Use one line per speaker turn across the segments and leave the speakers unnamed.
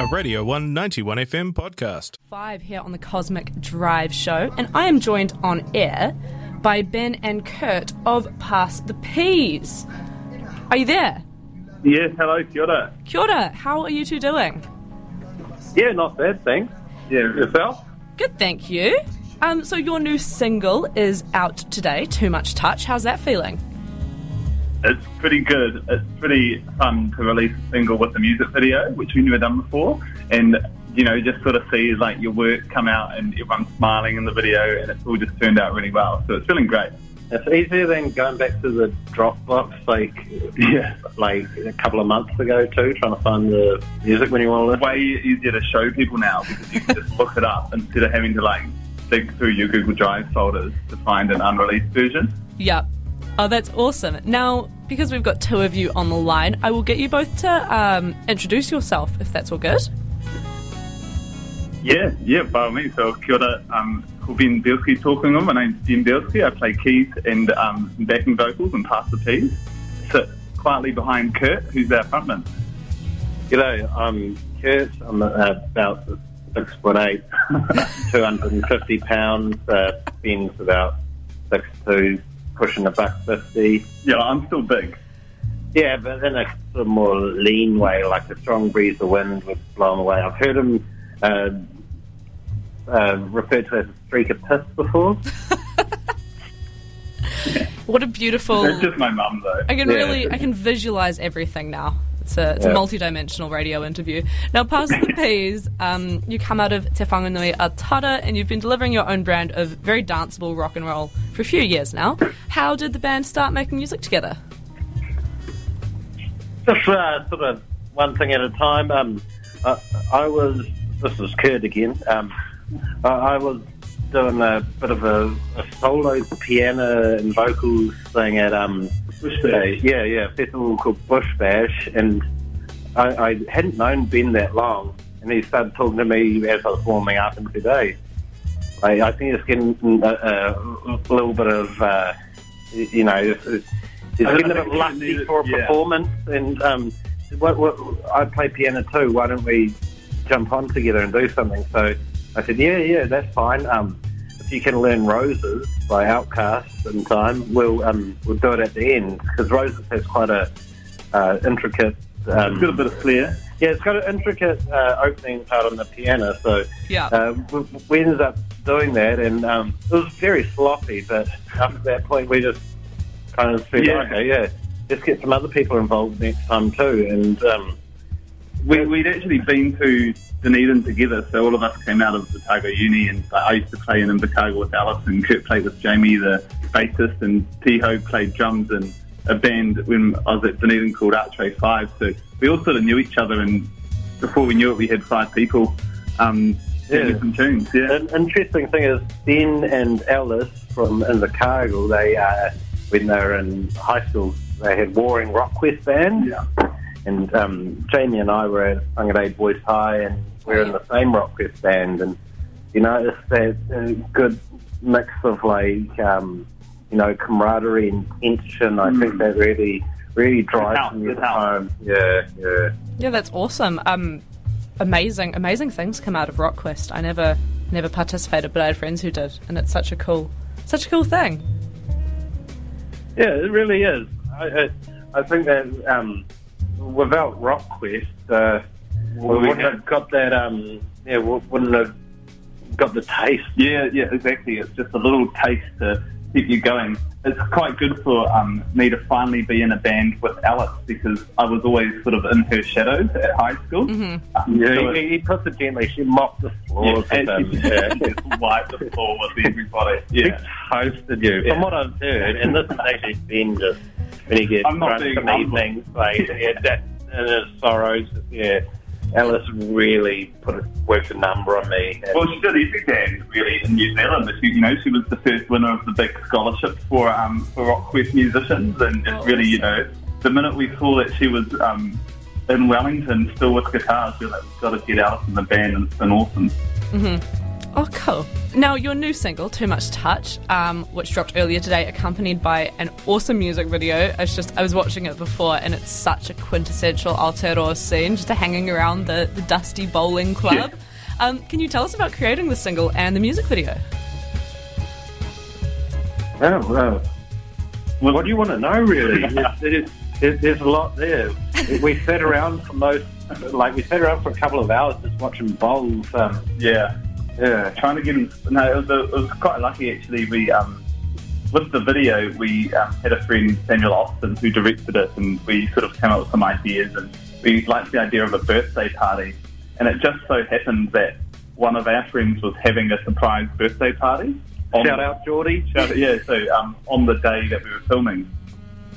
a Radio 191 FM podcast.
Five here on the Cosmic Drive Show, and I am joined on air by Ben and Kurt of Pass the Peas. Are you there?
Yes, hello, kia ora.
Kia ora, how are you two doing?
Yeah, not bad, thanks. Yeah, yourself?
Good, thank you. Um, so your new single is out today, Too Much Touch. How's that feeling?
It's pretty good. It's pretty fun to release a single with a music video, which we've never done before. And, you know, just sort of see like your work come out and everyone's smiling in the video and it's all just turned out really well. So it's feeling great.
It's easier than going back to the Dropbox like
Yeah.
like a couple of months ago too, trying to find the music when you want to listen.
Way easier to show people now because you can just look it up instead of having to like dig through your Google Drive folders to find an unreleased version.
Yep. Oh, that's awesome. Now, because we've got two of you on the line, I will get you both to um, introduce yourself, if that's all good.
Yeah, yeah, by all means. So, kia ora, um, called Ben Bielski talking on. My name's Ben Bielski. I play keys and um, backing vocals and pass the peas. Sit quietly behind Kurt, who's our frontman.
G'day, I'm Kurt. I'm uh, about six foot eight, two hundred and fifty pounds. Uh, Ben's about six two, pushing a buck fifty.
Yeah, I'm still big.
Yeah, but in a sort of more lean way, like a strong breeze of wind would blow him away. I've heard him uh, uh, referred to as a streak of piss before.
What a beautiful.
It's just my mum, though.
I can
Yeah.
really, I can visualize everything now. It's a, it's a multi-dimensional radio interview. Now, Pass the peas, um, you come out of Te Whanganui-a-Tara, and you've been delivering your own brand of very danceable rock and roll for a few years now. How did the band start making music together?
Just uh, sort of one thing at a time. Um, I, I was, this is Kurt again. Um, I, I was doing a bit of a, a solo piano and vocals thing at um, a, yeah, yeah, a festival called Bush Bash, and I, I hadn't known Ben that long, and he started talking to me as I was warming up, and said, "Hey, I, I think it's getting a, a, a little bit of, uh, you know, it's, it's getting a bit
needed-
for a
yeah.
performance, and um, what, what, I play piano too. Why don't we jump on together and do something?" So I said, "Yeah, yeah, that's fine. Um, you can learn Roses by OutKast in time, we'll um, we'll do it at the end because Roses has quite a uh, intricate." Um,
It's got a bit of flair.
yeah, it's got an intricate uh, opening part on the piano, so
Yeah.
uh, we, we ended up doing that, and um, it was very sloppy. But after that point, we just kind of said,
Yeah.
"Okay, yeah, let's get some other people involved next time too." And um,
We, we'd actually been to Dunedin together, so all of us came out of Otago Uni, and I used to play in Invercargill with Alice, and Kurt played with Jamie, the bassist, and Tiho played drums in a band when I was at Dunedin called Archway 5. So we all sort of knew each other, and before we knew it, we had five people um,
Yeah.
some tunes. Yeah.
an interesting thing is Ben and Alice from Invercargill, they uh, when they were in high school, they had Warring Rockquest band.
Yeah.
And um, Jamie and I were at Whangarei Boys High, and we we're in the same Rockquest band. And you know, it's that uh, good mix of like, um, you know, camaraderie and tension. I think that really, really drives
helps,
me
it helps.
home. Yeah, yeah.
Yeah, that's awesome. Um, amazing, amazing things come out of RockQuest. I never, never participated, but I had friends who did, and it's such a cool, such a cool thing.
Yeah, it really is. I, I, I think that um, without RockQuest, uh, we
we
wouldn't have got that. Um, yeah, we wouldn't have got the taste.
Yeah, yeah, exactly. It's just a little taste to keep you going. It's quite good for um, me to finally be in a band with Alice because I was always sort of in her shadows at high school. Um,
Yeah,
so
he, he puts it gently. She mopped the
yeah,
floors
and
with
she
him. Yeah.
just wiped the floor with everybody.
He
Yeah.
toasted you.
Yeah.
From what I've heard, and this has actually been just when he gets
I'm not
drunk
being
some
humble.
evenings, like yeah, that and his sorrows. Yeah, Alice really put a, worked a number on me. And,
Well, she did every band really in New Zealand. She, you know, she was the first winner of the big scholarship for um, for RockQuest musicians, and
Oh,
it really, you know, the minute we saw that she was um, in Wellington, still with guitars, we were like, we've got to get Alice in the band, and it's been awesome.
Oh, cool. Now, your new single, Too Much Touch, um, which dropped earlier today, accompanied by an awesome music video. I was just, I was watching it before, and it's such a quintessential Aotearoa scene, just hanging around the, the dusty bowling club. Um, can you tell us about creating the single and the music video?
Oh, well, well, what do you want to know, really? There's, there's, there's, there's a lot there. We sat around for most, like, we sat around for a couple of hours just watching bowls. Um,
Yeah.
Yeah.
trying to get him. No, it was, it was quite lucky actually. We um, with the video, we um, had a friend Samuel Austin who directed it, and we sort of came up with some ideas, and we liked the idea of a birthday party, and it just so happened that one of our friends was having a surprise birthday party. on-
Shout out, Geordie.
Shout out, yeah. So um, on the day that we were filming,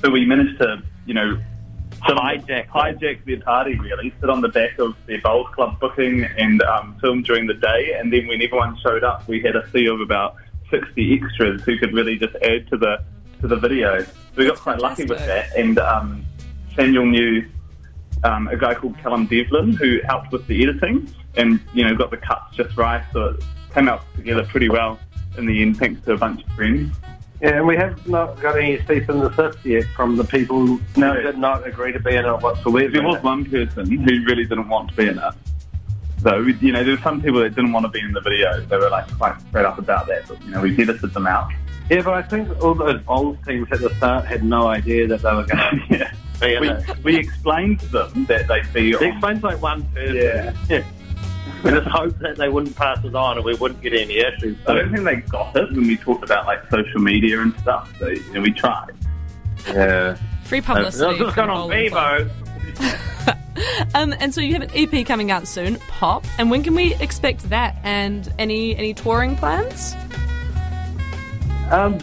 so we managed to, you know, on-
Hijack.
hijack their party really, sit on the back of their bowls club booking and um, film during the day. And then when everyone showed up, we had a sea of about sixty extras who could really just add to the to the video. So we got
That's
quite lucky with that. And um, Samuel knew um, a guy called Callum Devlin who helped with the editing and you know got the cuts just right, so it came out together pretty well in the end, thanks to a bunch of friends.
Yeah, and we have not got any cease and desist yet from the people
No.
who did not agree to be in it whatsoever.
There was one person who really didn't want to be in it. So, you know, there were some people that didn't want to be in the video. They were like quite straight up about that. But, you know, we edited them out.
Yeah, but I think all those old teams at the start had no idea that they were going to
yeah.
be in
We,
it.
we explained to them that they'd be
It
on.
explains like one person.
Yeah.
We just hoped that they wouldn't pass it on and we wouldn't get any issues.
I don't think they got it when we talked about like social media and stuff. So, you know, we tried.
Yeah.
Free
This
publicity.
is
from
going on
Bowling Club.
Vivo.
Um, and so you have an EP coming out soon, Pop. And when can we expect that? And any any touring plans?
Um,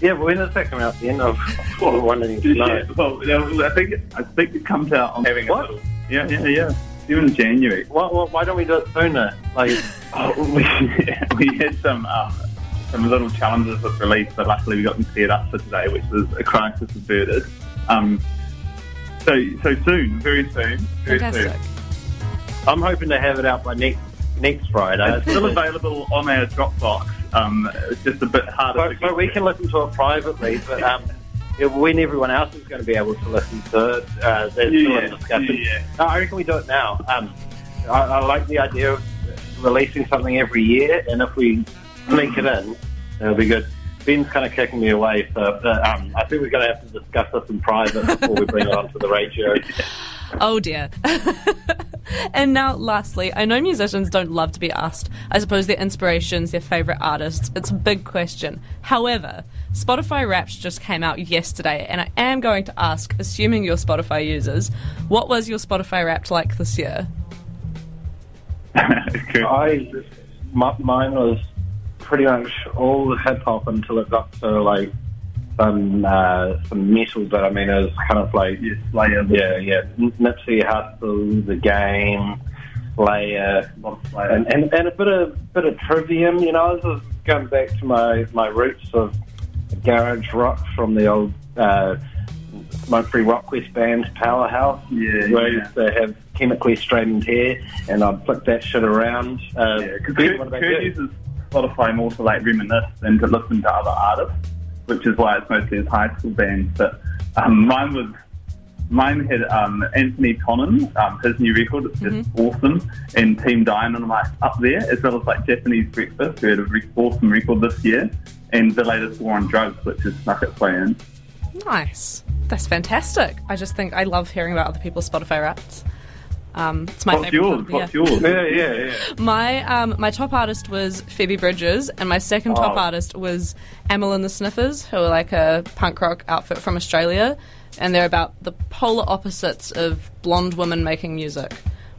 yeah, when does that come out? The end of wanting to know.
Yeah, well, yeah, I think it, I think it comes out on having
What?
a little. Yeah, yeah, yeah. Even January.
Why, why, why don't we do it sooner? Like,
Oh, we, we had some um, some little challenges with release, but luckily we got them cleared up for today, which was a crisis averted. Um, so so soon, very soon, very
Fantastic.
soon.
I'm hoping to have it out by next next Friday.
It's still available on our Dropbox. Um, it's just a bit harder
But,
to
so
get.
we can listen to it privately, but um, yeah, when everyone else is going to be able to listen to it, uh, there's still
Yeah,
a discussion.
yeah.
No, I reckon we do it now. Um, I, I like the idea of releasing something every year, and if we sneak it in, it'll be good. Ben's kind of kicking me away, so uh, um, I think we're going to have to discuss this in private before we bring it onto the radio.
Oh dear. and now, lastly, I know musicians don't love to be asked, I suppose, their inspirations, their favourite artists. It's a big question. However, Spotify Wrapped just came out yesterday, and I am going to ask, assuming you're Spotify users, what was your Spotify Wrapped like this year?
I, my, mine was pretty much all hip hop until it got to like some uh, some metal, but I mean it was kind of like
Yes, Slayer.
yeah, yeah, Nipsey Hussle, The Game, Slayer,
Slayer.
and, and and a bit of bit of Trivium. You know, I was going back to my my roots of garage rock from the old uh, Smoke Free Rockquest band Powerhouse.
Yeah,
where
yeah.
used to have chemically straightened hair, and I'd flick that shit around. Uh,
Yeah, because Kurt, Kurt uses Spotify more to like reminisce than to listen to other artists, which is why it's mostly his high school bands. But um, mine was mine had um, Anthonie Tonnon, um, his new record, it's just awesome, and Team Dynamite up there, as well as like Japanese Breakfast, who had a re- awesome record this year, and the latest War on Drugs, which is snuck its way in.
Nice. That's fantastic. I just think I love hearing about other people's Spotify Wrapped. Um, it's my
What's
favourite
yours?
part of the
yours?
Yeah, yeah, yeah.
My um, my top artist was Phoebe Bridgers, and my second top
Oh.
artist was Amyl and the Sniffers, who are like a punk rock outfit from Australia, and they're about the polar opposites of blonde women making music,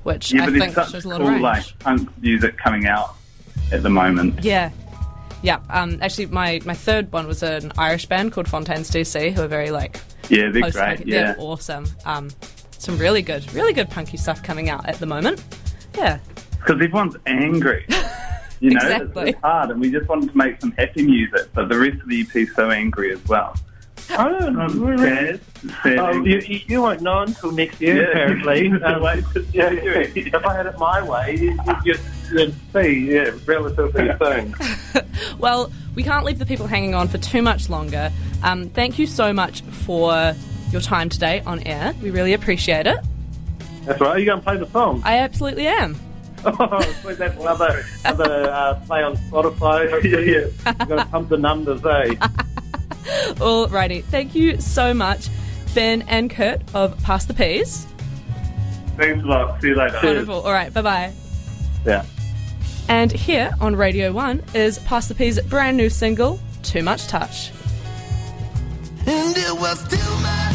which
Yeah,
I
but
think
there's
shows a lot of
cool
range.
like punk music coming out at the moment.
Yeah. Yeah, um, actually, my, my third one was an Irish band called Fontaines DC, who are very like
Yeah, they're great. Yeah.
They're awesome. Um, some really good, really good punky stuff coming out at the moment. Yeah,
because everyone's angry. You know, it's-
Exactly.
it's, hard, and we just wanted to make some happy music, but the rest of the EP is so angry as well.
I don't know.
Um, Chaz, fair
Oh,
dinkum.
you, you you won't know until next year,
Yeah.
apparently. Um,
Wait to-
yeah, yeah. If I had it my way, you- you'd, you'd see, yeah, relatively soon.
Well, we can't leave the people hanging on for too much longer. Um, thank you so much for your time today on air. We really appreciate it.
That's right. Are you going to play the song?
I absolutely am.
Oh, sweet. That's another, another uh, play on Spotify.
Yeah, yeah.
You've got to pump the numbers, eh?
Alrighty. Thank you so much, Ben and Kurt of Pass the Peas.
Thanks a lot. See you later.
Wonderful. All right. Bye bye.
Yeah.
And here on Radio 1 is Pass the Peas' brand new single, Too Much Touch.
And it was too much